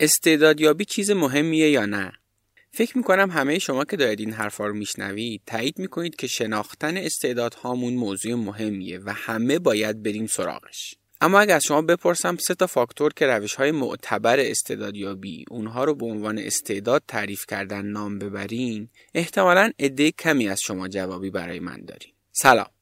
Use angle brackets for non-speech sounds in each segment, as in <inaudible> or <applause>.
استعدادیابی چیز مهمیه یا نه؟ فکر می‌کنم همه شما که دارید این حرفا رو میشنوید تایید می‌کنید که شناختن استعدادهامون موضوع مهمیه و همه باید بریم سراغش. اما اگر از شما بپرسم سه تا فاکتور که روش های معتبر استعدادیابی اونها رو به عنوان استعداد تعریف کردن نام ببرین احتمالا عده کمی از شما جوابی برای من دارین. سلام.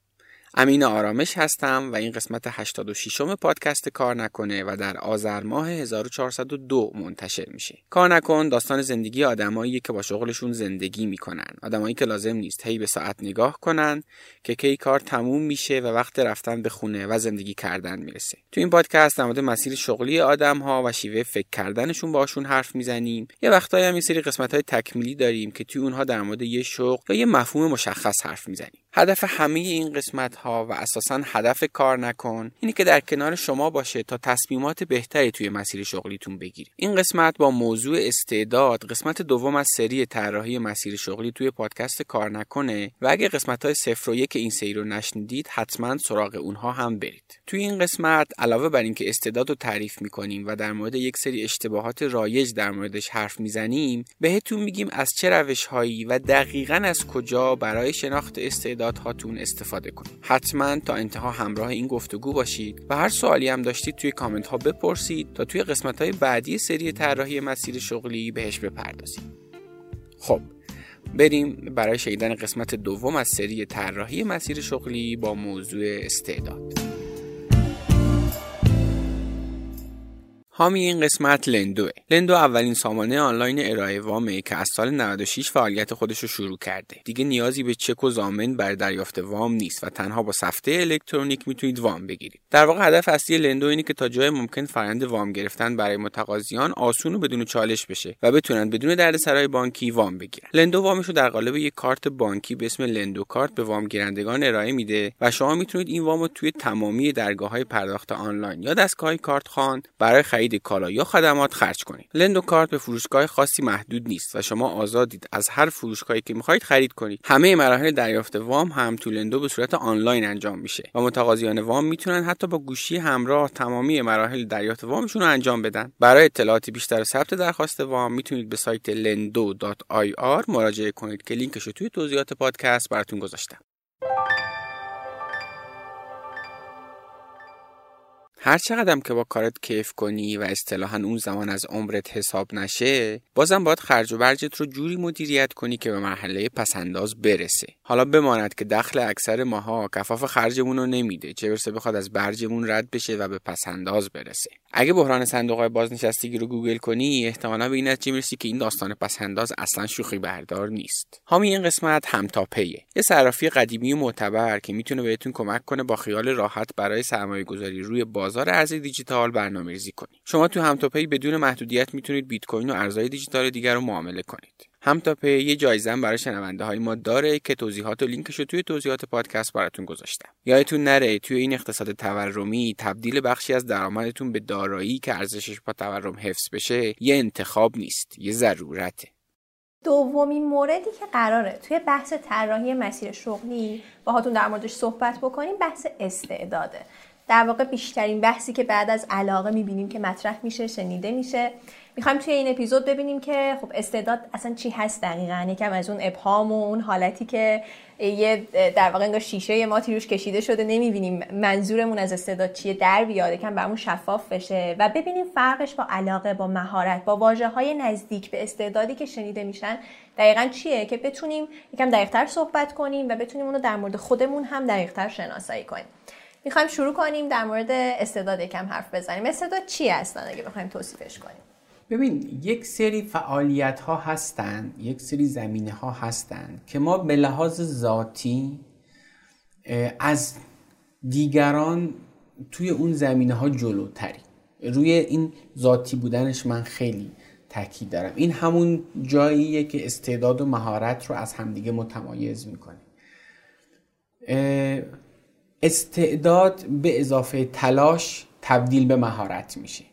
امین آرامش هستم و این قسمت 86 م پادکست کار نکنه و در آذر ماه 1402 منتشر میشه. کار نکن داستان زندگی آدمایی که با شغلشون زندگی می‌کنن. آدمایی که لازم نیست هی به ساعت نگاه کنن که کی کار تموم میشه و وقت رفتن به خونه و زندگی کردن می‌رسه. تو این پادکست در مورد مسیر شغلی آدم ها و شیوه فکر کردنشون باشون حرف می‌زنیم. یه وقتایی هم یه سری قسمت های تکمیلی داریم که توی اونها در مورد یه شغل یا یه مفهوم مشخص حرف می‌زنیم. هدف همه این قسمت ها و اساسا هدف کار نکن. اینه که در کنار شما باشه تا تصمیمات بهتری توی مسیر شغلیتون بگیرید این قسمت با موضوع استعداد قسمت دوم از سری طراحی مسیر شغلی توی پادکست کار نکنه و اگه قسمت های صفر و یک این سری رو نشنیدید حتما سراغ اونها هم برید. توی این قسمت علاوه بر اینکه استعداد رو تعریف می‌کنیم و در مورد یک سری اشتباهات رایج در موردش حرف می‌زنیم بهتون میگیم از چه روش هایی و دقیقا از کجا برای شناخت استعداد هاتون استفاده کنید. حتما تا انتها همراه این گفتگو باشید و هر سوالی هم داشتید توی کامنت ها بپرسید تا توی قسمت های بعدی سری طراحی مسیر شغلی بهش بپردازیم. خب بریم برای شنیدن قسمت دوم از سری طراحی مسیر شغلی با موضوع استعداد. حامی این قسمت لندوه. لندو اولین سامانه آنلاین ارائه وامه که از سال 96 فعالیت خودش رو شروع کرده. دیگه نیازی به چک و ضامن برای دریافت وام نیست و تنها با سفته الکترونیک می‌تونید وام بگیرید. در واقع هدف اصلی لندو اینه که تا جای ممکن فرآیند وام گرفتن برای متقاضیان آسون و بدون چالش بشه و بتونن بدون دردسرای بانکی وام بگیرن. لندو وامش رو در قالب یک کارت بانکی به اسم لندو کارت به وام گیرندگان ارائه میده و شما می‌تونید این وام رو توی تمامی درگاه های پرداخت آنلاین یا دستگاه کارت خوان برای کالا یا خدمات خرج کنید. لندو کارت به فروشگاه خاصی محدود نیست و شما آزادید. از هر فروشگاهی که می‌خواهید خرید کنید. همه مراحل دریافت وام هم تو لندو به صورت آنلاین انجام میشه و متقاضیان وام می‌تونن حتی با گوشی همراه تمامی مراحل دریافت وامشون رو انجام بدن. برای اطلاعاتی بیشتر و ثبت درخواست وام می‌تونید به سایت lendo.ir مراجعه کنید که لینکش رو توی توضیحات پادکست براتون گذاشتم. هر چقدر که با کارت کیف کنی و اصطلاحا اون زمان از عمرت حساب نشه بازم باید خرج و برجت رو جوری مدیریت کنی که به مرحله پسنداز برسه. حالا بماند که دخل اکثر ماها کفاف خرجمون رو نمیده چه برسه بخواد از برجمون رد بشه و به پسنداز برسه. اگه بحران صندوق بازنشستگی رو گوگل کنی احتمالا به این نتیجه می‌رسی که این داستان پسنداز اصلا شوخی بردار نیست. حامی این قسمت همتاپیه یه صرافی قدیمی و معتبر که می‌تونه بهتون کمک کنه با خیال راحت برای سرمایه گذاری روی بازار دیجیتال برنامه‌ریزی کنید. شما تو همتاپی بدون محدودیت می‌تونید بیت کوین و ارزهای دیجیتال دیگر رو معامله کنید. همتاپی یه جایزه برای شنونده های ما داره که توضیحات و لینکش رو توی توضیحات پادکست براتون گذاشتم. یادتون نره توی این اقتصاد تورمی تبدیل بخشی از درآمدتون به دارایی که ارزشش با تورم حفظ بشه یه انتخاب نیست یه ضرورته. دومین موردی که قراره توی بحث طراحی مسیر شغلی باهاتون در موردش صحبت بکنیم بحث استعداده. در واقع بیشترین بحثی که بعد از علاقه می‌بینیم که مطرح میشه شنیده میشه. می‌خوایم توی این اپیزود ببینیم که خب استعداد اصلا چی هست دقیقا؟ یکم از اون ابهام و اون حالتی که یه در واقع انگار شیشه ما روش کشیده شده نمی‌بینیم. منظورمون از استعداد چیه؟ در بیاد یکم برامون شفاف بشه و ببینیم فرقش با علاقه با مهارت با واژه های نزدیک به استعدادی که شنیده میشن دقیقا چیه که بتونیم یکم دقیقتر صحبت کنیم و بتونیم اونو در مورد خودمون هم دقیقتر شناسایی کنیم. می‌خوایم شروع کنیم در مورد استعداد یکم حرف بزنیم. استعداد چی هستن اگه بخوایم توصیفش کنیم؟ ببین یک سری فعالیت ها هستن یک سری زمینه ها هستن که ما به لحاظ ذاتی از دیگران توی اون زمینه ها جلوتری. روی این ذاتی بودنش من خیلی تاکید دارم. این همون جاییه که استعداد و مهارت رو از همدیگه متمایز می‌کنه. استعداد به اضافه تلاش تبدیل به مهارت میشه.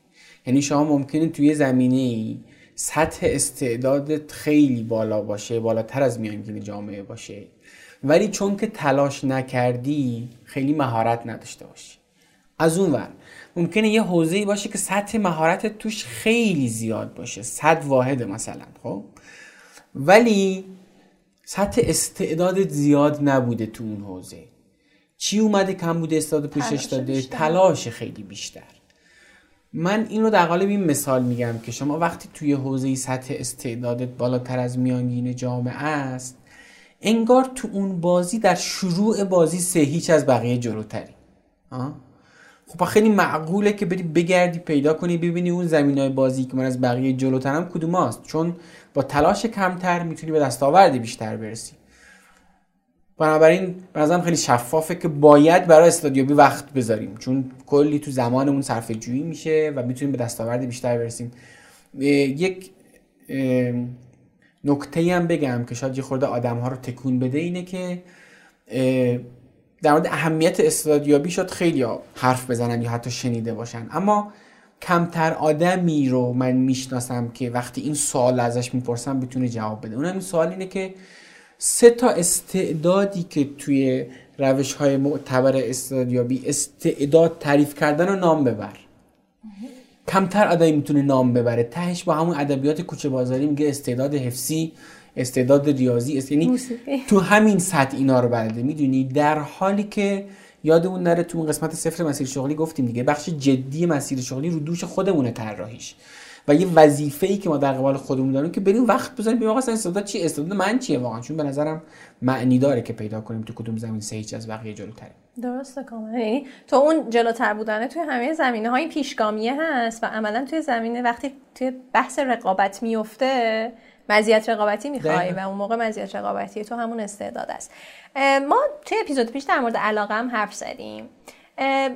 یعنی شما ممکنه توی زمینه سطح استعدادت خیلی بالا باشه بالاتر از میانگین جامعه باشه ولی چون که تلاش نکردی خیلی مهارت نداشته باشی. از اون ور ممکنه یه حوزه باشه که سطح مهارت توش خیلی زیاد باشه صد واحد مثلا خب؟ ولی سطح استعداد زیاد نبوده تو اون حوزه. چی اومده کم بوده استعداد پوشش داده؟ تلاش خیلی بیشتر. من این رو در قالب این مثال میگم که شما وقتی توی حوزه سطح استعدادت بالاتر از میانگین جامعه است انگار تو اون بازی در شروع بازی سه هیچ از بقیه جلوتری. خب خیلی معقوله که بری بگردی پیدا کنی ببینی اون زمین های بازی که من از بقیه جلوترم کدوم است. چون با تلاش کمتر می‌تونی به دستاورد بیشتر برسی. بنابراین به خیلی شفافه که باید برای استادیوبی وقت بذاریم. چون کلی تو زمانمون صرف جویی میشه و می‌تونیم به دستاورد بیشتر برسیم. یک نکته هم بگم که شاید یه خورده آدم ها رو تکون بده اینه که در مورد اهمیت استعدادیابی شد خیلی حرف بزنن یا حتی شنیده باشن. اما کمتر آدمی رو من می‌شناسم که وقتی این سوال ازش می‌پرسم بتونه جواب بده. اونم این سوال اینه که سه تا استعدادی که توی روش های معتبر استعدادیابی استعداد تعریف کردن رو نام ببر. کمتر آدمی می‌تونه نام ببره. تهش با همون ادبیات کوچه بازاری میگه استعداد حفظی استعداد ریاضی است. یعنی تو همین سطح اینا رو بلده. می‌دونی؟ در حالی که یادمون نره تو اون قسمت صفر مسیر شغلی گفتیم دیگه. بخش جدی مسیر شغلی رو دوش خودمونه طراحیش. و یه وظیفه ای که ما در قبال خودمون داریم که بریم وقت بزنیم ببینیم اصلا استعداد چی؟ استعداد من چیه واقعا؟ چون به نظرم معنی داره که پیدا کنیم تو کدوم زمین سه از بقیه جلوتریم درسته کاملا. یعنی تو اون جلوتر بودنه توی همه زمینه های پیشگامیه هست و عملا توی زمینه وقتی توی بحث رقابت میفته مزیت رقابتی می‌خوای و اون موقع مزیت رقابتی تو همون استعداد است. ما توی اپیزود پیش در مورد علاقه هم حرف زدیم.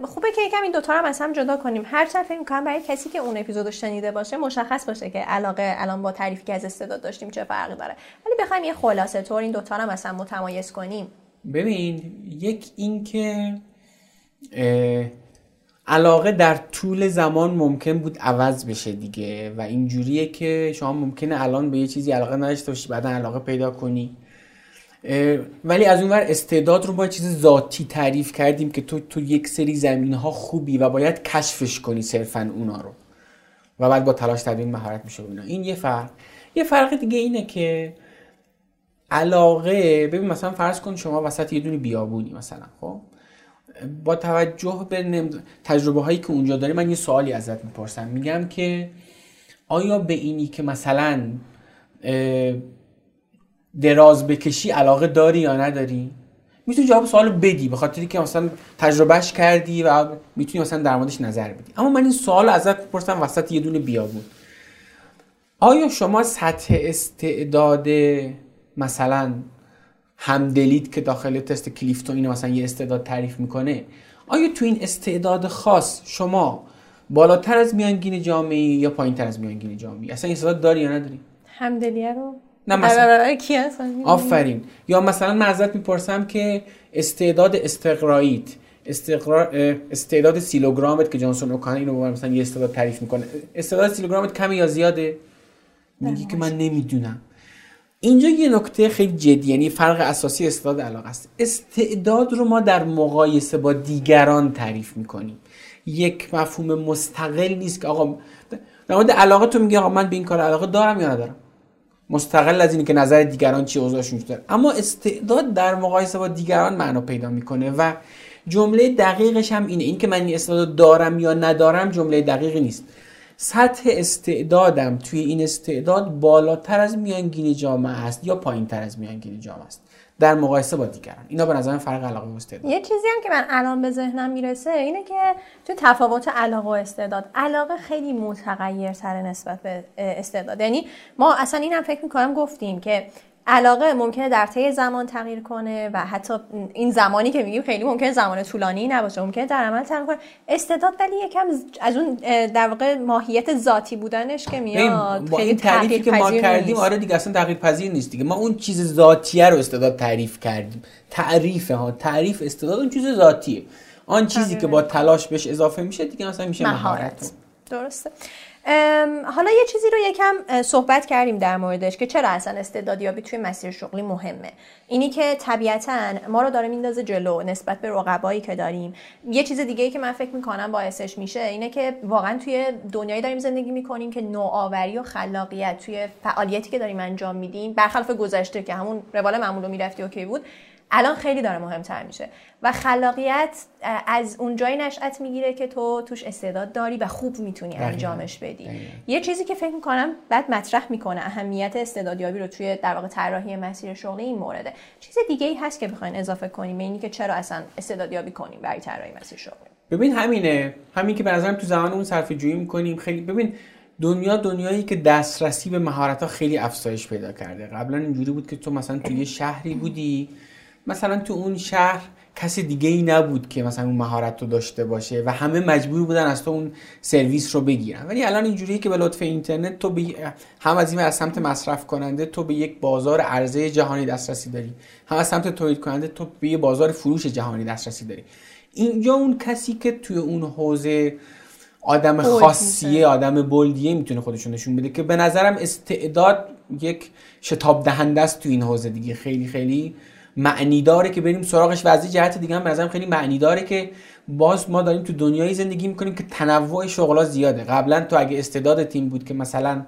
خوبه که یکم این دوتا رو از هم جدا کنیم. هر چند فکر می‌کنم برای کسی که اون اپیزودو شنیده باشه مشخص باشه که علاقه الان با تعریفی که از استعداد داشتیم چه فرقی داره. ولی بخوایم یه خلاصه طور این دوتا رو مثلا متمایز کنیم. ببین یک این که علاقه در طول زمان ممکن بود عوض بشه دیگه و اینجوریه که شما ممکنه الان به یه چیزی علاقه نداشته باشی بعدا علاقه پیدا کنی. ولی از اونور استعداد رو ما چیز ذاتی تعریف کردیم که تو تو یک سری زمین ها خوبی و باید کشفش کنی صرفا اونا رو. و بعد با تلاش تدوین مهارت میشه اینا. این یه فرق. یه فرق دیگه اینه که علاقه ببین مثلا فرض کن شما وسط یه دونی بیابونی مثلا خب؟ با توجه به تجربه هایی که اونجا داری من یه سوالی ازت می‌پرسم. میگم که آیا به اینی که مثلا دراز بکشی علاقه داری یا نداری؟ می‌تونی جواب سوالو بدی به خاطری که مثلا تجربهش کردی و می‌تونی مثلا در موردش نظر بدی. اما من این سوال ازت می‌پرسم وسط یه دونه بیابون. آیا شما سطح استعداد مثلا همدلیت که داخل تست کلیفتون اینو مثلا یه استعداد تعریف می‌کنه آیا تو این استعداد خاص شما بالاتر از میانگین جامعه یا پایین تر از میانگین جامعه؟ اصلا استعداد داری یا نداری؟ همدلیه رو نه مثلا. آفرین. یا مثلا من ازت می‌پرسم که استعداد استقراییت استقرا... استعداد سیلوگرامت که جانسون اوکان اینو مثلا یه استعداد تعریف می‌کنه. استعداد سیلوگرامت کمی یا زیاده؟ میگی که من نمی‌دونم. اینجا یه نکته خیلی جدی یعنی فرق اساسی استعداد علاقه است. استعداد رو ما در مقایسه با دیگران تعریف می‌کنیم. یک مفهوم مستقل نیست که آقا در مورد علاقه تو میگی آقا من به این کار علاقه دارم یا ندارم؟ مستقل از اینه که نظر دیگران چی اوضاعشون داره. اما استعداد در مقایسه با دیگران معنا پیدا می‌کنه و جمله دقیقش هم اینه. این که من این استعداد دارم یا ندارم جمله دقیقی نیست. سطح استعدادم توی این استعداد بالاتر از میانگین جامعه است یا پایین تر از میانگین جامعه است. در مقایسه با دیگران. اینا به نظر فرق علاقه و استعداد. یه چیزی هم که من الان به ذهنم می‌رسه اینه که تو تفاوت علاقه و استعداد علاقه خیلی متغیرتر نسبت به استعداد. یعنی ما اصلا اینم فکر می‌کنم گفتیم که علاقه ممکنه در طی زمان تغییر کنه و حتی این زمانی که میگیم خیلی ممکنه زمان طولانی نباشه ممکنه در عمل تغییر کنه. استعداد ولی یکم از اون در واقع ماهیت ذاتی بودنش که میاد با این تعریفی که ما کردیم آره دیگه اصلا تغییر پذیر نیست دیگه. ما اون چیز ذاتیه رو استعداد تعریف کردیم. تعریف ها. تعریف استعداد اون چیز ذاتیه. آن چیزی که با تلاش بهش اضافه میشه دیگه مثلا میشه مهارت. درسته. حالا یه چیزی رو یکم صحبت کردیم در موردش که چرا اصلا استعدادیابی توی مسیر شغلی مهمه. اینی که طبیعتا ما رو داره میندازه جلو نسبت به رقبایی که داریم. یه چیز دیگه ای که من فکر می‌کنم باعثش میشه اینه که واقعا توی دنیایی داریم زندگی می‌کنیم که نوآوری و خلاقیت توی فعالیتی که داریم انجام میدیم برخلاف گذشته که همون روال معمول رو می‌رفتی اوکی بود. الان خیلی داره مهمتر میشه. و خلاقیت از اون جایی نشأت می‌گیره که تو توش استعداد داری و خوب می‌تونی انجامش بدی. یه چیزی که فکر می‌کنم بعد مطرح می‌کنه اهمیت استعدادیابی رو توی در واقع طراحی مسیر شغلی این مورده. چیز دیگه ای هست که بخواین اضافه کنیم اینی که چرا اصلا استعدادیابی کنیم برای طراحی مسیر شغلی؟ ببین همینه. همین که به نظرم تو زمان اون صرف جویی می‌کنیم خیلی ببین دنیا دنیایی که دسترسی به مهارت ها خیلی افزایش پیدا کرده. قبلا اینجوری بود که تو مثلا توی شهری بودی مثلا تو اون شهر کسی دیگه ای نبود که مثلا اون مهارت رو داشته باشه و همه مجبور بودن از تو اون سرویس رو بگیرن. ولی الان اینجوریه که به لطف اینترنت تو هم از این از سمت مصرف کننده تو به یک بازار عرضه جهانی دسترسی داری. هم از سمت تولید کننده تو به یک بازار فروش جهانی دسترسی داری. اینجا اون کسی که توی اون حوزه آدم خاصیه آدم بلدیه می‌تونه خودشون نشون بده که به نظرم استعداد یک شتاب دهنده است تو این حوزه دیگه. خیلی خیلی معنی داره که بریم سراغش. و از جهت دیگه هم به خیلی معنی داره که باز ما داریم تو دنیای زندگی می‌کنیم که تنوع شغلا زیاده. قبلا تو اگه استعداد تیم بود که مثلا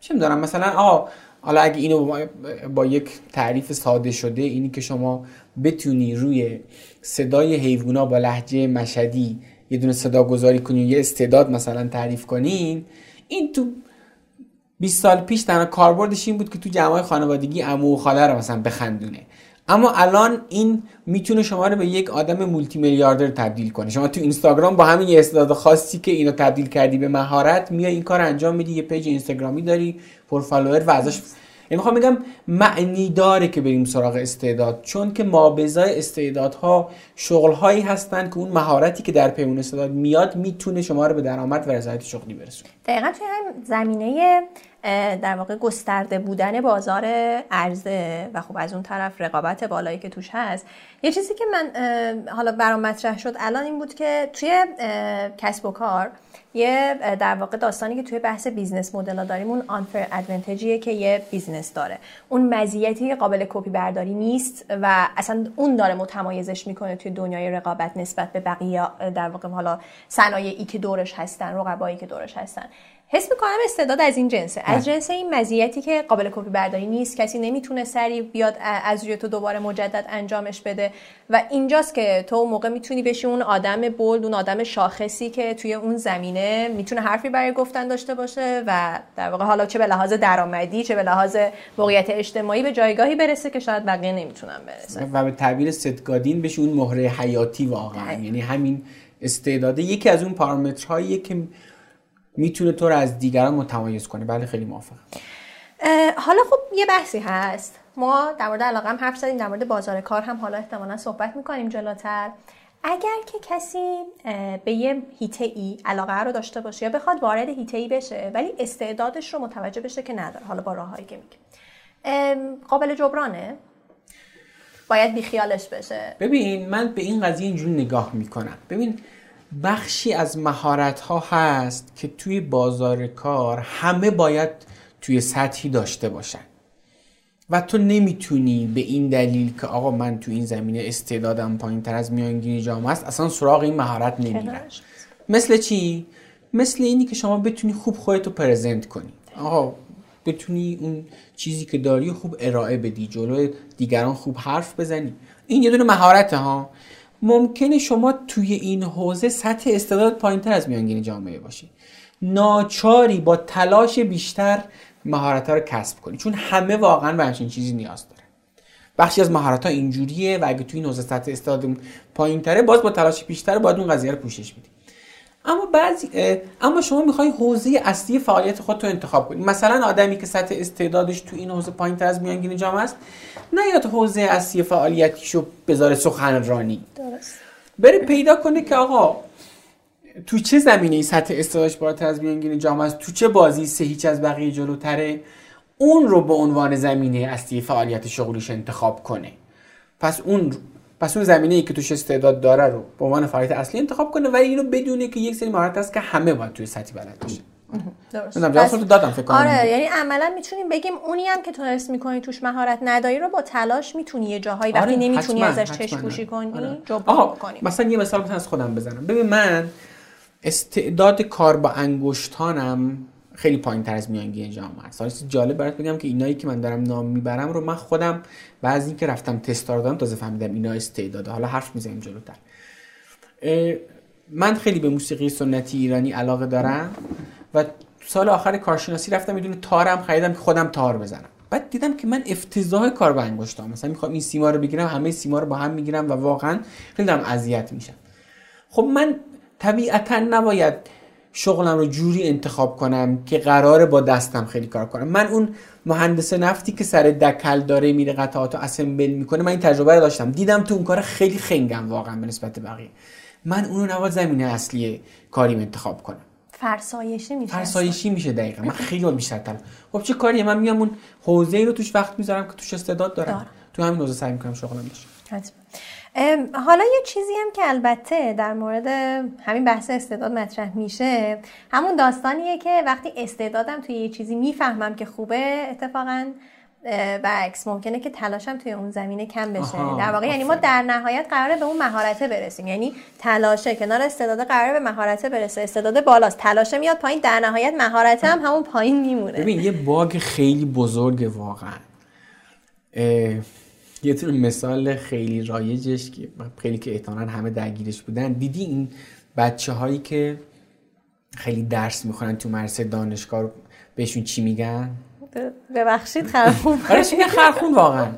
چه می‌دونم مثلا آ حالا اگه اینو با, یک تعریف ساده شده اینی که شما بتونی روی صدای حیوونا با لحجه مشدی یه دونه صدا گذاری کنین یه استعداد مثلا تعریف کنین این تو 20 سال پیش تنها کاربردش این بود که تو جمعای خانوادگی عمو و خاله رو مثلا بخندونه. اما الان این می‌تونه شما رو به یک آدم مولتی میلیاردر تبدیل کنه. شما تو اینستاگرام با همین استعداد خاصی که اینو تبدیل کردی به مهارت میای این کار انجام میدی یه page اینستاگرامی داری پر follower و ازش یعنی می‌خوام بگم معنی داره که بریم سراغ استعداد چون که ما بعضی استعدادها شغلهایی هستن که اون مهارتی که در پی اون استعداد میاد می‌تونه شما رو به درآمد و رضایت شغلی برسونه. دقیقا توی زمینه در واقع گسترده بودن بازار عرضه و خب از اون طرف رقابت بالایی که توش هست. یه چیزی که من حالا برام مطرح شد الان این بود که توی کسب و کار یه در واقع داستانی که توی بحث business model داریم اون unfair advantage یه که یه business داره. اون مزیتی قابل کپی برداری نیست و اصلا اون داره متمایزش می‌کنه توی دنیای رقابت نسبت به بقیه در واقع حالا صنایعی که دورش هستن رقبایی که دورش هستن. حس می‌کنم استعداد از این جنسه. از بله. جنس این مزیتی که قابل کپی برداری نیست. کسی نمی‌تونه سری بیاد از روی تو دوباره مجدد انجامش بده. و اینجاست که تو موقع می‌تونی بشی اون آدم بولد اون آدم شاخصی که توی اون زمینه می‌تونه حرفی برای گفتن داشته باشه و در واقع حالا چه به لحاظ درآمدی چه به لحاظ موقعیت اجتماعی به جایگاهی برسه که شاید بقیه نمی‌تونن برسه و به تعبیر ستگادین بشه اون مهره حیاتی واقعا. یعنی همین استعداده یکی از اون پارامترهایی که می‌تونه تو رو از دیگران متمایز کنه. بله خیلی موافقم. حالا خب یه بحثی هست. ما در مورد علاقه هم حرف زدیم در مورد بازار کار هم حالا احتمالا صحبت می‌کنیم جلوتر. اگر که کسی به یه هیته ای علاقه رو داشته باشه یا بخواد وارد هیته ای بشه ولی استعدادش رو متوجه بشه که نداره. حالا با راههایی که میگه. قابل جبرانه. باید بیخیالش بشه. ببین من به این قضیه اینجوری نگاه می‌کنم. ببین بخشی از مهارت ها هست که توی بازار کار همه باید توی سطحی داشته باشن. و تو نمی‌تونی به این دلیل که آقا من تو این زمینه استعدادم پایین تر از میانگین جامعه است اصلا سراغ این مهارت نمیرم. مثل چی؟ مثل اینی که شما بتونی خوب خودتو پرزنت کنی. آقا بتونی اون چیزی که داری خوب ارائه بدی جلو دیگران خوب حرف بزنی. این یه دونه مهارت ها. ممکنه شما توی این حوزه سطح استعداد پایینتر از میانگین جامعه باشی. ناچاری با تلاش بیشتر مهارت ها رو کسب کنی چون همه واقعا به همچین چیزی نیاز داره بخشی از مهارت ها اینجوریه و اگه توی این حوزه سطح استعداد پایینتره باز با تلاش بیشتر باید اون قضیه رو پوشش بدی. اما بعضی اما شما می‌خوای حوزه اصلی فعالیت خود رو انتخاب کنی. مثلا آدمی که سطح استعدادش تو این حوزه پایینتر از میانگین جامعه است نیاد حوزه اصلی فعالیتیشو بذاره سخنرانی. درست. بره پیدا کنه که آقا تو چه زمینه ای سطح استعدادش بالاتر از میانگین جامعه است؟ تو چه بازی سه هیچ از بقیه جلوتره؟ اون رو به عنوان زمینه اصلی فعالیت شغلیش انتخاب کنه. پس اون پس اون زمینه ای که توش استعداد داره رو به عنوان فعالیت اصلی انتخاب کنه ولی اینو بدونه که یک سری مهارت هست که همه باید توی سطحی بلد باشه درست. پس- دادم فکر کنم. آره یعنی عملا می‌تونیم بگیم اونی هم که تو حس می‌کنی توش مهارت نداری رو با تلاش می‌تونی یه جاهایی وقتی آره، نمی‌تونی حتما، ازش چشم. پوشی کنی آره. جبران کنی مثلا یه مثال مثلا از خودم بزنم. ببین من استعداد کار با انگشتانم خیلی پایین تر از میانگین جامعه است حالا جالب برات بگم که اینایی که من دارم نام می‌برم رو من خودم بعد اینکه رفتم تستا رو دادم تازه فهمیدم اینا استعداده. حالا حرف می‌زنیم جلوتر. من خیلی به موسیقی سنتی ایرانی علاقه دارم و سال آخر کارشناسی رفتم یه دونه تارم خریدم که خودم تار بزنم. بعد دیدم که من افتضاح کار با انگشتام. مثلا می‌خوام این سیما رو بگیرم همه سیما رو با هم می‌گیرم و واقعا خیلی دارم اذیت میشم. خب من طبیعتا نباید شغلم رو جوری انتخاب کنم که قراره با دستم خیلی کار کنم. من اون مهندس نفتی که سر دکل داره میره قطعات رو اسمبل می‌کنه من این تجربه رو داشتم. دیدم تو اون کار خیلی خنگم واقعا به نسبت بقیه. من اونو نباید زمینه اصلی کاریم انتخاب کنم. فرسایشی میشه فرسایشی میشه دقیقا. من خیلی بیشتر خب چه کاریه؟ من میام اون حوزه ای رو توش وقت می‌ذارم که توش استعداد دارم. دارم. تو همین حوزه سعی می‌کنم شغلم. ام، حالا یه چیزی هم که البته در مورد همین بحث استعداد مطرح میشه همون داستانیه که وقتی استعدادم توی یه چیزی می‌فهمم که خوبه اتفاقا برعکس ممکنه که تلاشم توی اون زمینه کم بشه. در واقع یعنی ما. در نهایت قراره به اون مهارته برسیم. یعنی تلاشه کنار استعداد قراره به مهارته برسه. استعداد بالاست. تلاشه میاد پایین در نهایت مهارته هم همون پایین میمونه. ببین یه باگ خیلی بزرگه واقعا. یه تونه مثال خیلی رایجش که خیلی که احتمالاً همه درگیرش بودن. دیدی این بچه هایی که خیلی درس می‌خونن تو مدرسه دانشگاه بهشون چی میگن؟ ببخشید خرابون <laughs> آره چی خرخون واقعا.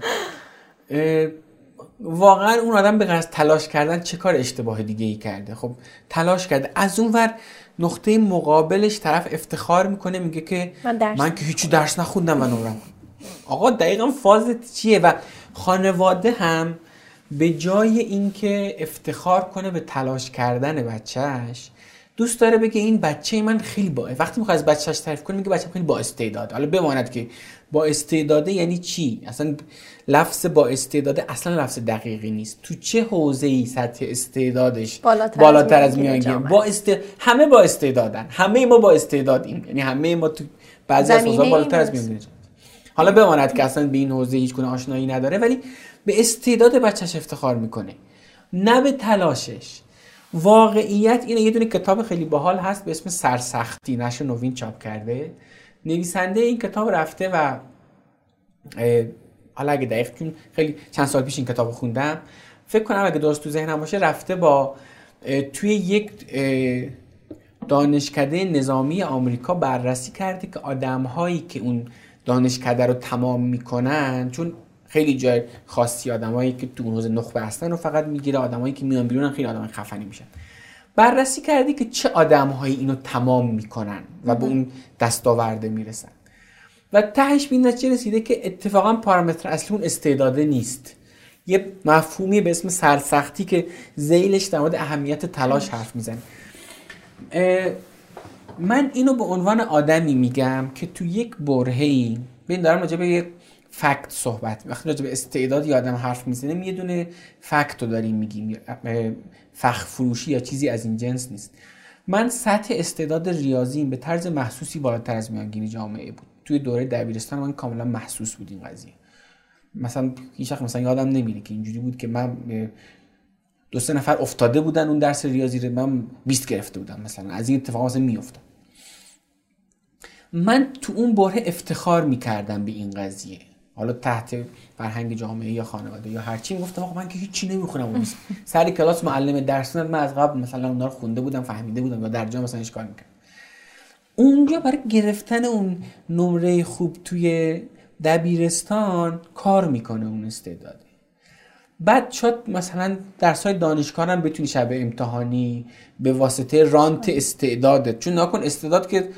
واقعا اون آدم به از تلاش کردن چه کار اشتباه دیگه ای کرده. خب تلاش کرده. از اون ور نقطه مقابلش طرف افتخار می‌کنه میگه که من درس من که هیچی درس نخوندم و نمرم آقا دقیقا فازت چیه؟ و خانواده هم به جای اینکه افتخار کنه به تلاش کردن بچهش دوست داره بگه این بچه من خیلی با وقتی می‌خواد از بچهش تعریف کنه میگه بچه خیلی با استعداد. حالا بماند که با استعداده یعنی چی؟ اصلا لفظ با استعداده اصلا لفظ دقیقی نیست. تو چه حوزه ای سطح استعدادش بالاتر بالاتر از میانگین. با است... همه با استعدادن. همه ما با استعدادیم. یعنی همه ما تو بعضی از حوزه بالاتر از میانگین حالا بماند که اصلا به این حوزه هیچ گونه آشنایی نداره ولی به استعداد بچهش افتخار می‌کنه. نه به تلاشش. واقعیت اینه یه دونه کتاب خیلی باحال هست به اسم سرسختی نشر نوین چاپ کرده. نویسنده این کتاب رفته و حالا اگه دقیق خیلی چند سال پیش این کتاب خوندم فکر کنم اگه درست تو ذهنم باشه رفته با توی یک دانشکده نظامی آمریکا بررسی کرده که آدم هایی که اون دانشکده رو تمام می‌کنن چون خیلی جای خاصی آدمایی که تو حوزه نخبه هستن رو فقط می‌گیره آدمایی که میان بیرون خیلی آدم خفنی میشن. بررسی کردی که چه آدمهایی اینو تمام می‌کنن و به اون دستاورده می‌رسن. و تهش به این نتیجه رسیده که اتفاقا پارامتر اصلی اون استعداده نیست. یه مفهومی به اسم سرسختی که زیلش در مورد اهمیت تلاش حرف می‌زنه. من اینو به عنوان آدمی میگم که تو یک برهه‌ای ببین دارم راجع به یک فکت صحبت وقتی راجع به استعداد یه آدم حرف می‌زنیم یه دونه فکت رو داریم میگیم. فخ فروشی یا چیزی از این جنس نیست. من سطح استعداد ریاضیم به طرز محسوسی بالاتر از میانگین جامعه بود. توی دوره دبیرستان من کاملا محسوس بود این قضیه. مثلا هیچ مثلا یادم نمیره که اینجوری بود که من دو سه نفر افتاده بودن اون درس ریاضی رو من 20 گرفته بودم مثلا. از این اتفاق مثلا میافتاد. من تو اون بره افتخار می‌کردم به این قضیه. حالا تحت فرهنگ جامعه یا خانواده یا هرچی می‌گفتم آقا من که هیچی نمی‌خونم. <laughs> سر کلاس معلم درس من از قبل مثلا اونا رو خونده بودم فهمیده بودم یا در جا مثلا اشکال می‌کردم اونجا برای گرفتن اون نمره خوب توی دبیرستان کار می‌کنه اون استعداده بعد شاید مثلا درس های دانشگاه هم بتونی شب امتحانی به واسطه رانت استعدادت. چون نکن استعداد که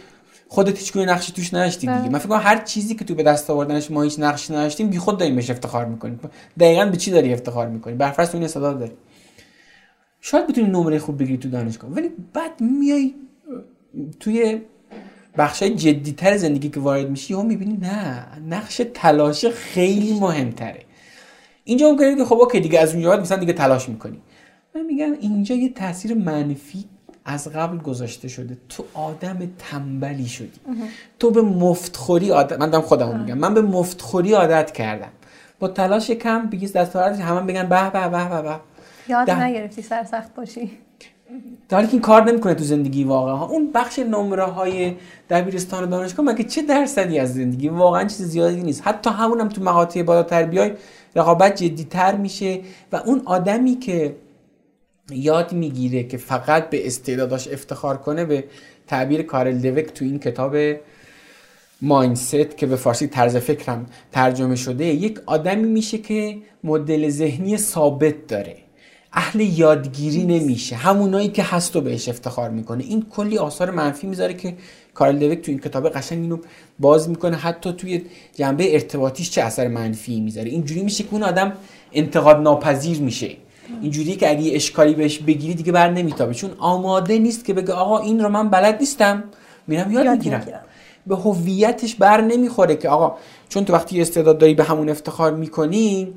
خودت هیچ گونه نقشی توش نداشتی دیگه. من فکر کنم هر چیزی که تو به دست آوردنش ما هیچ نقشی نداشتیم بی خود داریم بهش افتخار می‌کنیم. دقیقا به چی داری افتخار می‌کنی؟ بر فرض این استعداد داری. شاید بتونی نمره خوب بگیری تو دانشگاه ولی بعد میای توی بخشای جدیتر زندگی که وارد میشی هم می‌بینی نه نقش تلاش خیلی مهمتره. اینجا ممکنه که خب اوکی دیگه از اونجا بعد مثلا دیگه تلاش می‌کنی. من میگم اینجا یه تاثیر منفی از قبل گذاشته شده. تو آدم تنبلی شدی. تو به مفتخوری عادت من دارم خودم میگم. من به مفتخوری عادت کردم. با تلاش کم بگیز دستاوردش همه بگن به به به به به. یاد. نگرفتی سرسخت باشی. در حالی که این کار نمی‌کنه تو زندگی واقعا. اون بخش نمره های دبیرستان و دانشگاه مگه چه درصدی از زندگی؟ واقعا چیز زیادی نیست. حتی همونم تو مقاطع بالاتر بیای رقابت جدیتر میشه و اون آدمی که یاد می‌گیره که فقط به استعداداش افتخار کنه به تعبیر کارل دوک تو این کتاب ماینست که به فارسی طرز فکرم ترجمه شده یک آدمی میشه که مدل ذهنی ثابت داره. اهل یادگیری نمیشه. همونایی که هست و بهش افتخار می‌کنه. این کلی آثار منفی می‌ذاره که کارل دوک تو این کتاب قشنگ اینو باز می‌کنه. حتی توی جنبه ارتباطیش چه اثر منفی می‌ذاره. اینجوری میشه که اون آدم انتقاد ناپذیر میشه. اینجوری که اگه اشکالی بهش بگیری دیگه بر نمیتابه. چون آماده نیست که بگه آقا این رو من بلد نیستم. میرم یاد, یاد می‌گیرم. می‌گیرم. به هویتش بر نمی‌خوره که آقا چون تو وقتی استعداد داری به همون افتخار می‌کنی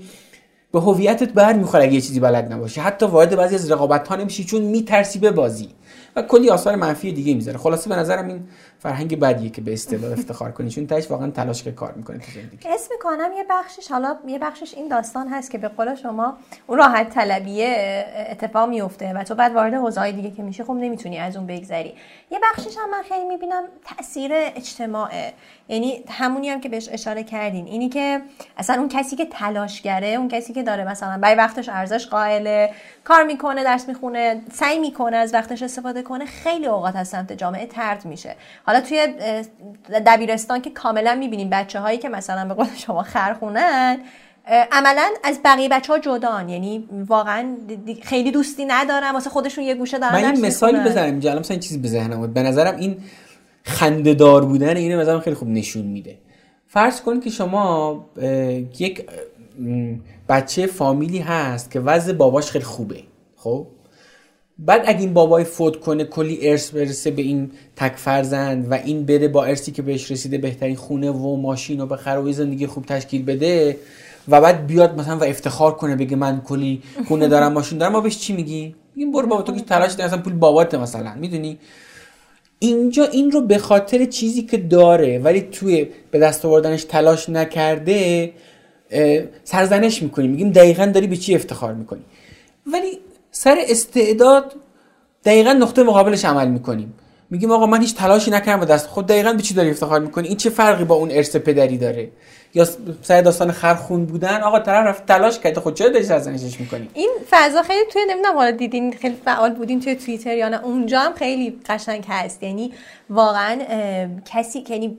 به هویتت بر می‌خوره اگه یه چیزی بلد نباشی. حتی وارد بعضی از رقابت ها نمیشی چون میترسی به بازی. و کلی آثار منفی دیگه می‌ذاره. خلاصه به نظرم این فرهنگ بدیه که به استعداد افتخار کنی چون تاش واقعا تلاش که کار می‌کنه تو زندگی. اسم می‌کنم یه بخشش حالا یه بخشش این داستان هست که به قول شما اون راحت طلبیه اتفاق میفته و تو بعد وارد حوزه‌های دیگه که میشه خب نمی‌تونی از اون بگذری. یه بخشش هم من خیلی می‌بینم تاثیر اجتماعه. یعنی همونی هم که بهش اشاره کردین اینی که اصلا اون کسی که تلاشگره اون کسی که داره مثلا برای وقتش ارزش قائله کار می‌کنه درس می‌خونه سعی می‌کنه از وقتش استفاده کنه خیلی اوقات از سمت جامعه ترد میشه. حالا توی دبیرستان که کاملا می‌بینیم بچه هایی که مثلا به قول شما خرخونن عملا از بقیه بچه ها جدان. یعنی واقعا خیلی دوستی ندارن واسه خودشون یه گوشه دارن من این مثالی. بزنم اینجا الان مثلا این چیزی به ذهنم به نظرم این خندهدار بودن اینو مثلا خیلی خوب نشون میده. فرض کن که شما یک بچه فامیلی هست که وضع باباش خیلی خوبه خب؟ بعد اگه این بابای فوت کنه کلی ارث برسه به این تک فرزند و این بره با ارثی که بهش رسیده بهترین خونه و ماشین و بخره و زندگی خوب تشکیل بده و بعد بیاد مثلا و افتخار کنه بگه من کلی خونه دارم ماشین دارم. ما بهش چی میگی؟ میگیم برو بابا تو که تلاش اصلا پول باباته مثلا می‌دونی؟ اینجا این رو به خاطر چیزی که داره ولی توی به دست آوردنش تلاش نکرده سرزنش می‌کنیم میگیم دقیقا داری به چی افتخار می‌کنی؟ ولی سر استعداد دقیقا نقطه مقابلش عمل می‌کنیم. میگیم آقا من هیچ تلاشی نکردم دست. خود دقیقا به چی داری افتخار می‌کنی؟ این چه فرقی با اون ارث پدری داره؟ یا سر داستان خرخون بودن؟ آقا طرف رفت تلاش کرده خود چرا داری سرزنشش می‌کنی؟ این فضا خیلی توی نمی‌دونم حالا دیدین خیلی فعال بودین توی توییتر یا نه. اونجا هم خیلی قشنگ هست. یعنی واقعا کسی یعنی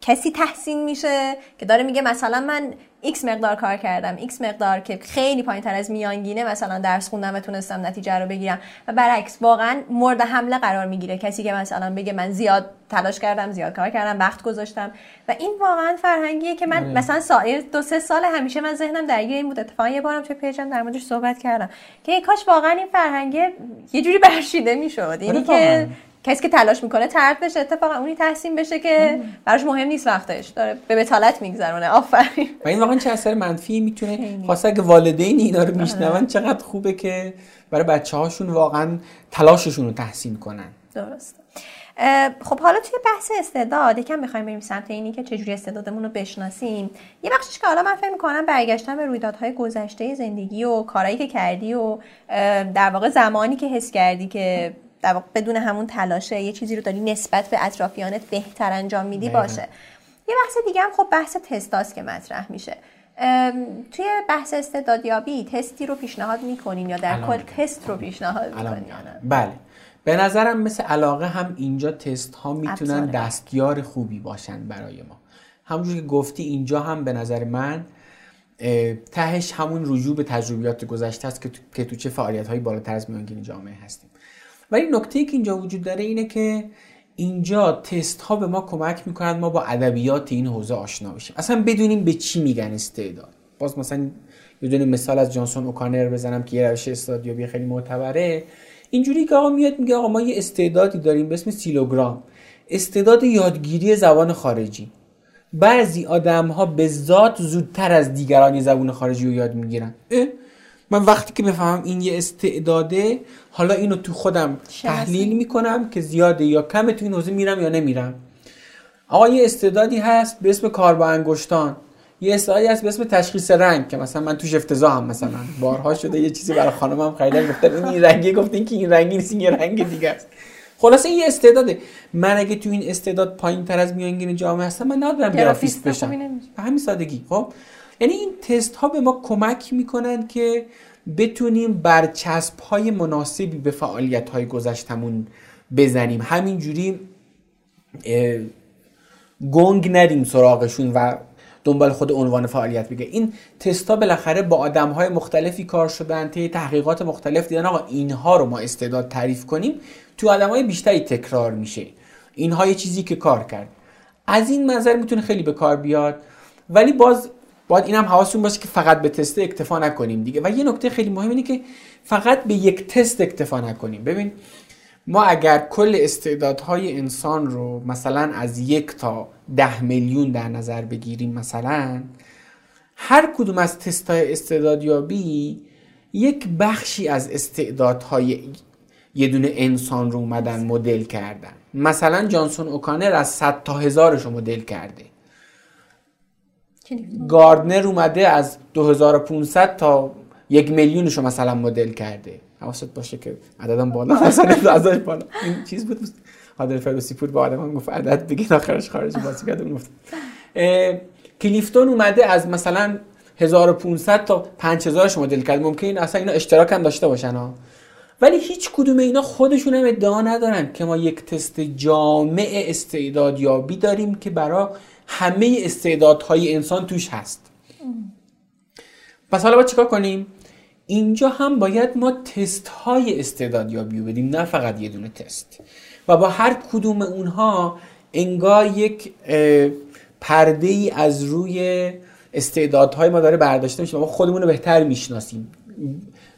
کسی تحسین میشه که داره میگه مثلا من x مقدار کار کردم. X مقدار که خیلی پایین تر از میانگینه مثلا درس خوندم و تونستم نتیجه رو بگیرم. و برعکس واقعا مورد حمله قرار می‌گیره. کسی که مثلا بگه من زیاد تلاش کردم زیاد کار کردم وقت گذاشتم. و این واقعا فرهنگیه که من مثلا سال دو سه سال همیشه من ذهنم درگیر این بود. اتفاقا یه بارم توی پیجم در موردش صحبت کردم. که کاش واقعا این فرهنگه یه جوری برشیده می‌شد. یعنی واقعاً. که کسی که تلاش می‌کنه ترد بشه اتفاقا اونی تحسین بشه که براش مهم نیست وقتش. داره به بتالت میگذرونه. آفرین. و این واقعا چه اثر منفی می‌تونه. خاصه اگه والدین اینا رو میشنون چقدر خوبه که برای بچه هاشون واقعا تلاششون رو تحسین کنن. درست خب حالا توی بحث استعداد یکم می‌خوایم بریم سمت اینی که چجوری استعدادمون رو بشناسیم. یه بخشش که حالا من فکر می‌کنم برگشتن به رویدادهای گذشته زندگی و کارهایی که کردی و در واقع زمانی که حس کردی که در واقع بدون همون تلاشه یه چیزی رو داری نسبت به اطرافیانت بهتر انجام میدی. باشه یه بحث دیگه هم خب بحث تستاست که مطرح میشه توی بحث استعدادیابی تستی رو پیشنهاد می‌کنین یا در کل. تست رو پیشنهاد می‌کنین. بله به نظرم مثل علاقه هم اینجا تست ها می‌تونن. دستیار خوبی باشن برای ما همونجور که گفتی اینجا هم به نظر من تهش همون رجوع به تجربیات گذشته است که تو, که تو چه فعالیت هایی بالاتر از میانگین جامعه هستیم ولی نکته که اینجا وجود داره اینه که اینجا تست ها به ما کمک می‌کنند ما با ادبیات این حوزه آشنا بشیم. اصلا بدونیم به چی میگن استعداد. باز مثلا یه مثال از جانسون اوکانر بزنم که یه روش استعدادیابی خیلی معتبره. اینجوری که آقا میاد میگه آقا ما یه استعدادی داریم به اسم سیلوگرام. استعداد یادگیری زبان خارجی. بعضی آدم ها به ذات زودتر از دیگران زبان خارجی رو یاد می‌گیرن؟ من وقتی که بفهمم این یه استعداده حالا اینو تو خودم تحلیل می‌کنم که زیاده یا کمه تو این حوزه میرم یا نمیرم. آقا یه استعدادی هست به اسم کار با انگشتان. یه استعدادی هست به اسم تشخیص رنگ که مثلا من توش افتضاحم مثلا. بارها شده یه چیزی برای خانمم خریدن گفتن این رنگی گفتین که این رنگی نیست این یه رنگ دیگه است. خلاصه این یه استعداده. من اگه تو این استعداد پایین تر از میانگین جامعه هستم من نباید برم گرافیست بشم. به همین سادگی. خب؟ یعنی این تست ها به ما کمک می‌کنن که بتونیم برچسب های مناسبی به فعالیت های گذشتمون بزنیم. همینجوری گنگ ندیم سراغشون و دنبال خود عنوان فعالیت بگه. این تستا بالاخره با آدم های مختلفی کار شدن طی تحقیقات مختلف دیدن آقا اینها رو ما استعداد تعریف کنیم تو آدم های بیشتری تکرار میشه. اینها یه چیزی که کار کرد. از این منظر می‌تونه خیلی به کار بیاد. ولی باز باید این هم حواستون باشه که فقط به تست اکتفا نکنیم دیگه. و یه نکته خیلی مهم اینه که فقط به یک تست اکتفا نکنیم. ببین ما اگر کل استعدادهای انسان رو مثلا از یک تا ده میلیون در نظر بگیریم مثلا هر کدوم از تست های استعدادیابی یک بخشی از استعدادهای یه دونه انسان رو اومدن مدل کردن. مثلا جانسون اوکانر از 100 تا هزارش رو مدل کرده. گاردنر اومده از 2500 تا یک میلیونش رو مثلا مدل کرده. حواست باشه که عددم بالا <laughs> مثلا ازش بالا. این چیز بود. عادل فردوسی پور با آدم هم گفت عدد بگین آخرش خارج بازی کرده گفت کلیفتون اومده از مثلا 1500 تا 5000 شما مدل کرد. ممکن اصلا اینا اشتراک هم داشته باشن ها. ولی هیچ کدوم اینا خودشون هم ادعا ندارن که ما یک تست جامع استعدادیابی داریم که برای همه استعدادهای انسان توش هست. پس حالا باید چیکار کنیم؟ اینجا هم باید ما تست های استعدادیابی بدیم نه فقط یه دونه تست. و با هر کدوم اونها انگار یک پرده ای از روی استعدادهای ما داره برداشته میشه ما خودمون رو بهتر می‌شناسیم.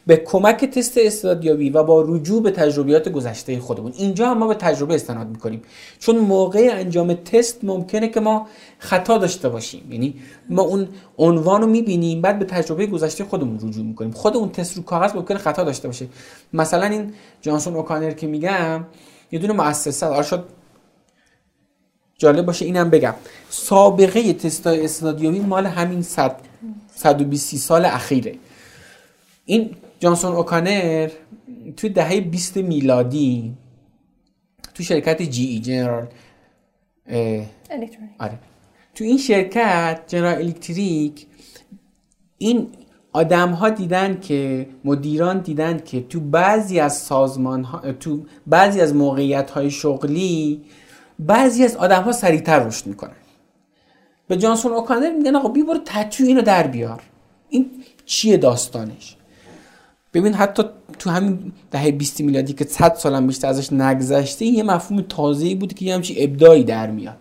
به کمک تست استعدادیابی و با رجوع به تجربیات گذشته خودمون. اینجا هم ما به تجربه استناد می‌کنیم. چون موقع انجام تست ممکنه که ما خطا داشته باشیم. یعنی ما اون عنوان رو می‌بینیم بعد به تجربه گذشته خودمون رجوع می‌کنیم. خود اون تست رو کاغذ ممکنه خطا داشته باشه. مثلا این جانسون اوکانر که میگم یه دونه مؤسسه. آره جالب باشه اینم بگم. سابقه تستای استعدادیابی مال همین 100 120 سال اخیره. این جانسون اوکانر توی دهه 20 میلادی تو شرکت جی ای جنرال آره. تو این شرکت جنرال الکتریک این آدم ها دیدن که مدیران دیدن که تو بعضی از سازمان ها تو بعضی از موقعیت های شغلی بعضی از آدم ها سریعتر رشد می‌کنن. به جانسون اوکانر میگن آقا بی برو تتو اینو در بیار. این چیه داستانش؟ ببین حتی تو همین دهه 20 میلادی که 100 سالم بیشتر ازش نگذشته یه مفهوم تازه‌ای بود که یه همچین ابداعی در میاد.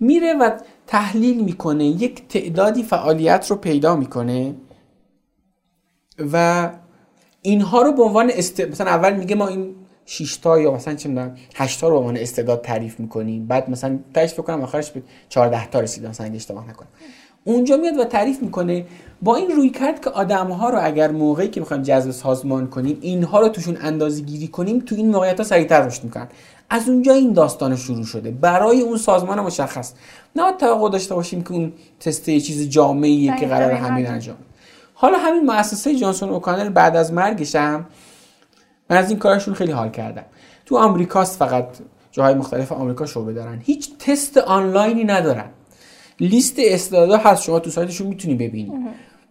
میره و تحلیل می‌کنه یک تعدادی فعالیت رو پیدا می‌کنه و اینها رو به عنوان است... مثلا اول میگه ما این 6 تا یا مثلا چه می‌دونم 8 تا رو به عنوان استعداد تعریف می‌کنیم. بعد مثلا تاش فکر کنم آخرش به 14 تا رسید مثلا اگه اشتباه نکنم. اونجا میاد و تعریف می‌کنه با این روی کرد که آدم ها رو اگر موقعی که می‌خوایم جذب سازمان کنیم اینها رو توشون اندازه گیری کنیم تو این موقعیت ها سریعتر رشد می‌کنن. از اونجا این داستان شروع شده. برای اون سازمان مشخص. نه توقع داشته باشیم که اون تست چیز جامعیه که قرار همین انجام حالا همین مؤسسه جانسون اوکانر بعد از مرگش هم من از این کارشون خیلی حال کردم. تو آمریکاست فقط جاهای مختلف آمریکا شعبه دارن. هیچ تست آنلاینی ندارن. لیست استعدادها هست شما تو سایتشون می‌تونی ببینی.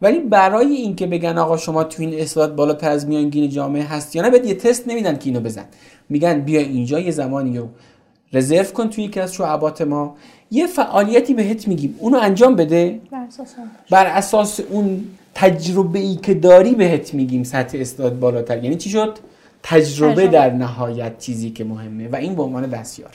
ولی برای اینکه بگن آقا شما تو این استعداد بالاتر از میانگین جامعه هست یا نه بهت یه تست نمیدن که اینو بزن. میگن بیا اینجا یه زمانی رو رزرو کن توی یکی از شعبات ما. یه فعالیتی بهت میگیم. اونو انجام بده. بر اساس اون. تجربه ای که داری بهت میگیم سطح استعداد بالاتر. یعنی چی شد؟ تجربه, در نهایت چیزی که مهمه و این به عنوان دستیار.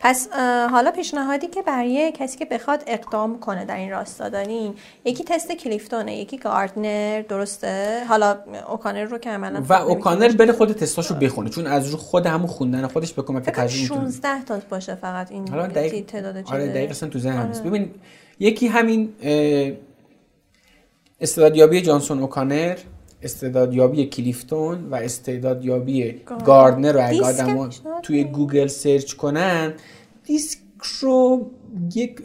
پس حالا پیشنهادی که برای کسی که بخواد اقدام کنه در این راستا داریم یکی تست کلیفتونه یکی گاردنر درسته؟ حالا اوکانر رو که عملا و اوکانر بره خود تستاشو بخونه چون از رو خود همون خوندن خودش به کمک تجربه 16 تا باشه فقط این حالا دقیق... تعداد آره دقیقاً تو ذهنم نیست. آره. ببین یکی همین استعدادیابی جانسون اوکانر استعدادیابی کلیفتون و استعدادیابی گاردنر رو اگه آدم توی گوگل سرچ کنن دیسک رو یک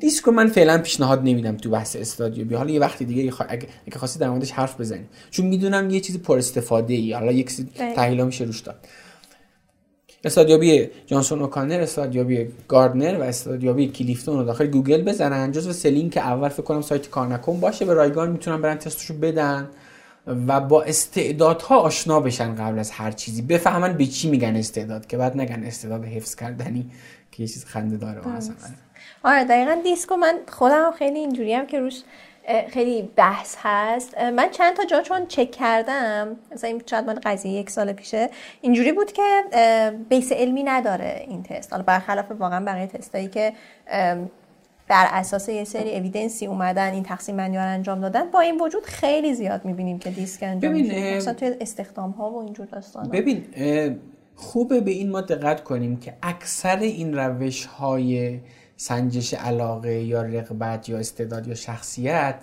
دیسک رو من فعلا پیشنهاد نمیدم تو بحث استعدادیابی. حالا یه وقتی دیگه اگه, اگه خواستی در موردش حرف بزنیم. چون می‌دونم یه چیزی پر استفاده ای حالا یک تحلیل میشه روش داد. استعدادیابی جانسون اوکانر استعدادیابی گاردنر و استعدادیابی کلیفتون رو داخل گوگل بزنن. جزو سه لینک اول فکر کنم سایت کار باشه. به رایگان می‌تونن برن تستشو بدن. و با استعدادها آشنا بشن قبل از هر چیزی. بفهمن به چی میگن استعداد که بعد نگن استعداد حفظ کردنی که یه چیز خنده داره. آره دقیقا دیسکو من خودم خیلی اینجوری هم که روش خیلی بحث هست. من چند تا جا چون چک کردم مثلا این شاید من قضیه یک سال پیشه اینجوری بود که بیس علمی نداره این تست. حالا برخلاف واقعا بقیه تستایی که بر اساس یه سری اویدنسی اومدن این تقسیم بندی انجام دادن. با این وجود خیلی زیاد می‌بینیم که دیسک انجام میشه. مثلا توی استخدام ها و اینجور داستان ببین خوبه به این ما دقت کنیم که اکثر این روش های سنجش علاقه یا رغبت یا استعداد یا شخصیت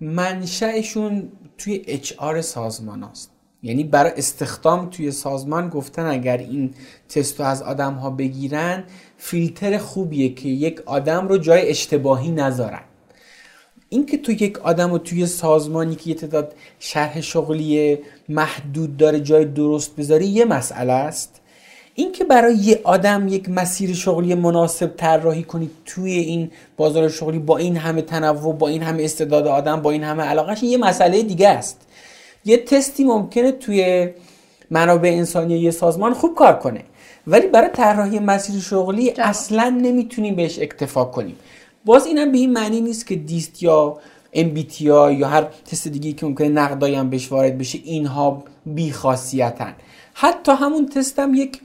منشأشون توی اچ آر سازمان است یعنی برای استخدام توی سازمان گفتن اگر این تستو از آدم ها بگیرن فیلتر خوبیه که یک آدم رو جای اشتباهی نذارن. اینکه تو یک آدم رو توی سازمانی که یه تعداد شرح شغلی محدود داره جای درست بذاری یه مسئله است. اینکه برای یه آدم یک مسیر شغلی مناسب طراحی کنید توی این بازار شغلی با این همه تنوع با این همه استعداد آدم با این همه علاقهش یه مسئله دیگه است. یه تستی ممکنه توی منابع انسانی یه سازمان خوب کار کنه. ولی برای طراحی مسیر شغلی اصلا نمی‌تونیم بهش اکتفا کنیم. باز اینم به این معنی نیست که دیست یا MBTI یا هر تست دیگه که ممکنه نقدایی هم بهش وارد بشه اینها بی خاصیتن حتی همون تستم یک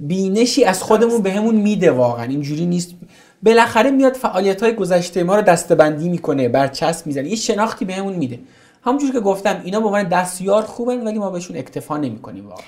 بینشی از خودمون بهمون به میده واقعا. اینجوری نیست. بالاخره میاد فعالیت های گذشته ما رو دسته بندی می‌کنه برچسب می‌زنه. یه شناختی بهمون میده. همونجور که گفتم اینا به عنوان دستیار خوبن ولی ما بهشون اکتفا نمی‌کنیم واقعا.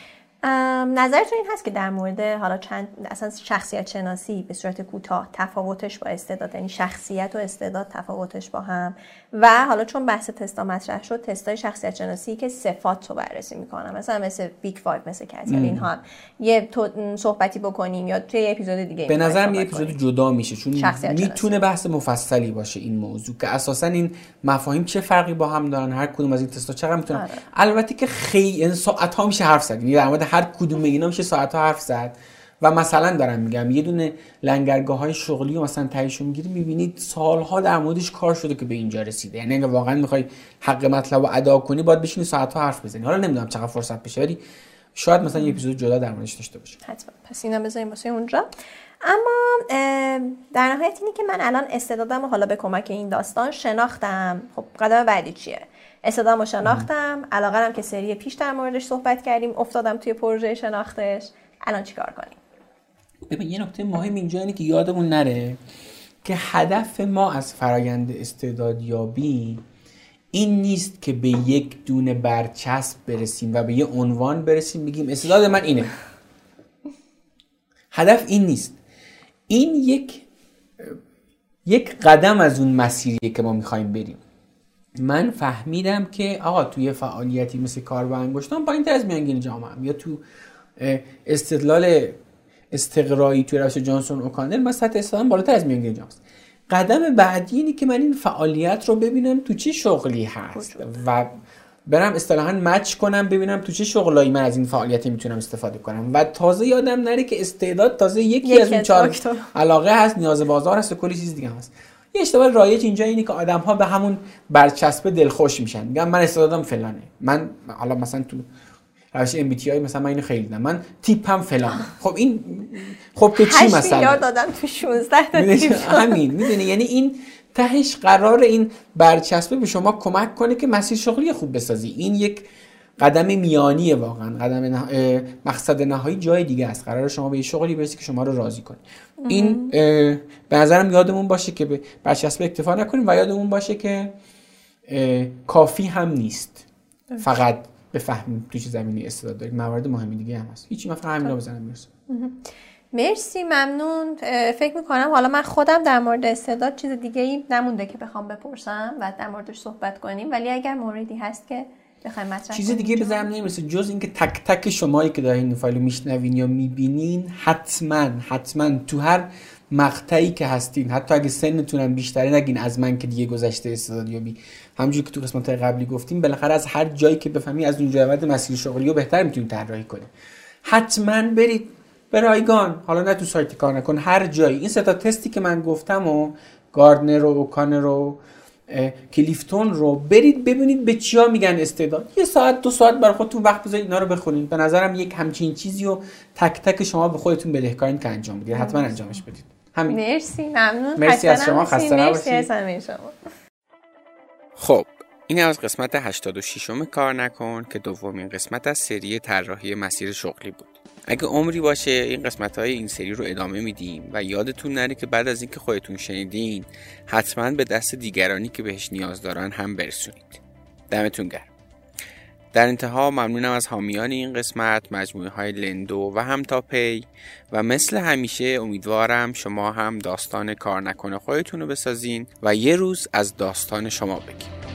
نظرتون این هست که در مورد حالا چند اصلا شخصیت شناسی به صورت کوتاه تفاوتش با استعداد یعنی شخصیت و استعداد تفاوتش با هم. و حالا چون بحث تستا مطرح شد تستای شخصیت شناسی که صفات رو بررسی می‌کنم. مثلا مثل Big Five مثل کسی. اینها. هم یه صحبتی بکنیم یا توی یه اپیزود دیگه به نظرم یه اپیزود جدا میشه چون می‌تونه بحث مفصلی باشه این موضوع که اساسا این مفاهیم چه فرقی با هم دارن هر کدوم از این تستا چقدر می‌تونن. آره. البته که خیلی ساعت ها میشه حرف زد. یعنی در مورد هر کدوم اینا میشه ساعت ها حرف زد. و مثلا دارم میگم یه دونه لنگرگاه های شغلی و مثلا تهیشو می‌گیری می‌بینید سالها در موردش کار شده که به اینجا رسیده. یعنی اگه واقعا می‌خوای حق مطلب رو ادا کنی باید بشینی ساعت ها حرف بزنی. حالا نمی‌دونم چقدر فرصت بشه ولی شاید مثلا یه اپیزود جدا در موردش داشته باشه. حتما. پس اینا بذاریم واسه اونجا. اما در نهایت اینی که من الان استعدادم حالا به کمک این داستان شناختم. خب قدم بعدی چیه؟ استعدادم رو شناختم. علاقه که سری پیش در موردش صحبت کردیم. افتادم توی پروژه شناختش. الان چیکار کنیم؟ ببین یه نکته مهم اینجا اینه که یادمون نره که هدف ما از فرایند استعدادیابی این نیست که به یک دونه برچسب برسیم و به یه عنوان برسیم بگیم استعداد من اینه. هدف این نیست. این یک یک قدم از اون مسیریه که ما می‌خوایم بریم. من فهمیدم که آقا توی فعالیتی مثل کار با انگشتان با این از میانگین جامعه یا تو استدلال استقرایی توی روش جانسون اوکانر من سطح استعدادم بالاتر از میانگین جامعه قدم بعدی اینه که من این فعالیت رو ببینم تو چه شغلی هست و برم اصطلاحا مچ کنم ببینم تو چه شغلایی من از این فعالیت می‌تونم استفاده کنم. و تازه یادم نره که استعداد تازه یکی, از اون چهار علاقه هست نیاز بازار هست و کلی چیز دیگه هست. یه اشتباه رایج اینجا اینه که آدم ها به همون برچسب دلخوش میشن. میگن من استعدادم فلانه. من حالا مثلا تو روش ام بی مثلا من اینو خیلی دیدم. من تیپم فلان خب این خب که چی مثلا؟ میلیارد دادم تو 16 تا تیپ. همین. می‌دونی؟ یعنی این تهش قرار این برچسبه به شما کمک کنه که مسیر شغلی خوب بسازی. این یک قدم میانیه واقعا. قدم نه... مقصد نهایی جای دیگه است. قرار شما به یه شغلی برسی که شما رو راضی کنه. این به نظرم یادمون باشه که به برچسب اکتفا نکنیم و یادمون باشه که کافی هم نیست. فقط بفهمیم تو چه زمینی استعداد داریم. موارد مهمی دیگه هم هست. هیچی من فقط همین رو بزنم. مرسی. ممنون. فکر می‌کنم حالا من خودم در مورد استعداد چیز دیگه ای نمونده که بخوام بپرسم و در موردش صحبت کنیم. ولی اگر موردی هست که بخوایم مطرح چیز دیگه به ذهنم نمی‌رسه. جز اینکه تک تک شمایی که دارین این فایلو میشنوین یا می‌بینین حتما حتما تو هر مقطعی که هستین حتی اگه سنتون بیشتره نگین از من که دیگه گذشته استعدادیابی همونجوری که تو قسمت قبلی گفتیم بالاخره از هر جایی که بفهمی از اونجا اول مسیر شغلی رو بهتر می‌تونید طراحی کنید حتما برید به رایگان. حالا نه تو سایت کار نکن هر جایی. این سه تا تستی که من گفتم و گاردنر و اوکانر و کلیفتون رو برید ببینید به چیا میگن استعداد. یه ساعت دو ساعت برای خودتون وقت بذارید اینا رو بخونید. به نظرم یک همچین چیزی رو تک تک شما به خودتون بدهکارین که انجام بدید. حتما انجامش بدید. همین. مرسی. ممنون. مرسی از شما. خسته نباشید خب این از قسمت 86 کار نکن که دومین قسمت از سری طراحی مسیر شغلی بود. اگه عمری باشه این قسمت های این سری رو ادامه میدیم و یادتون نره که بعد از اینکه خودتون شنیدین حتما به دست دیگرانی که بهش نیاز دارن هم برسونید. دمتون گرم. در انتها ممنونم از حامیان این قسمت مجموعه های لندو و هم تا پی و مثل همیشه امیدوارم شما هم داستان کار نکنه خودتون رو بسازین و یه روز از داستان شما بگیم.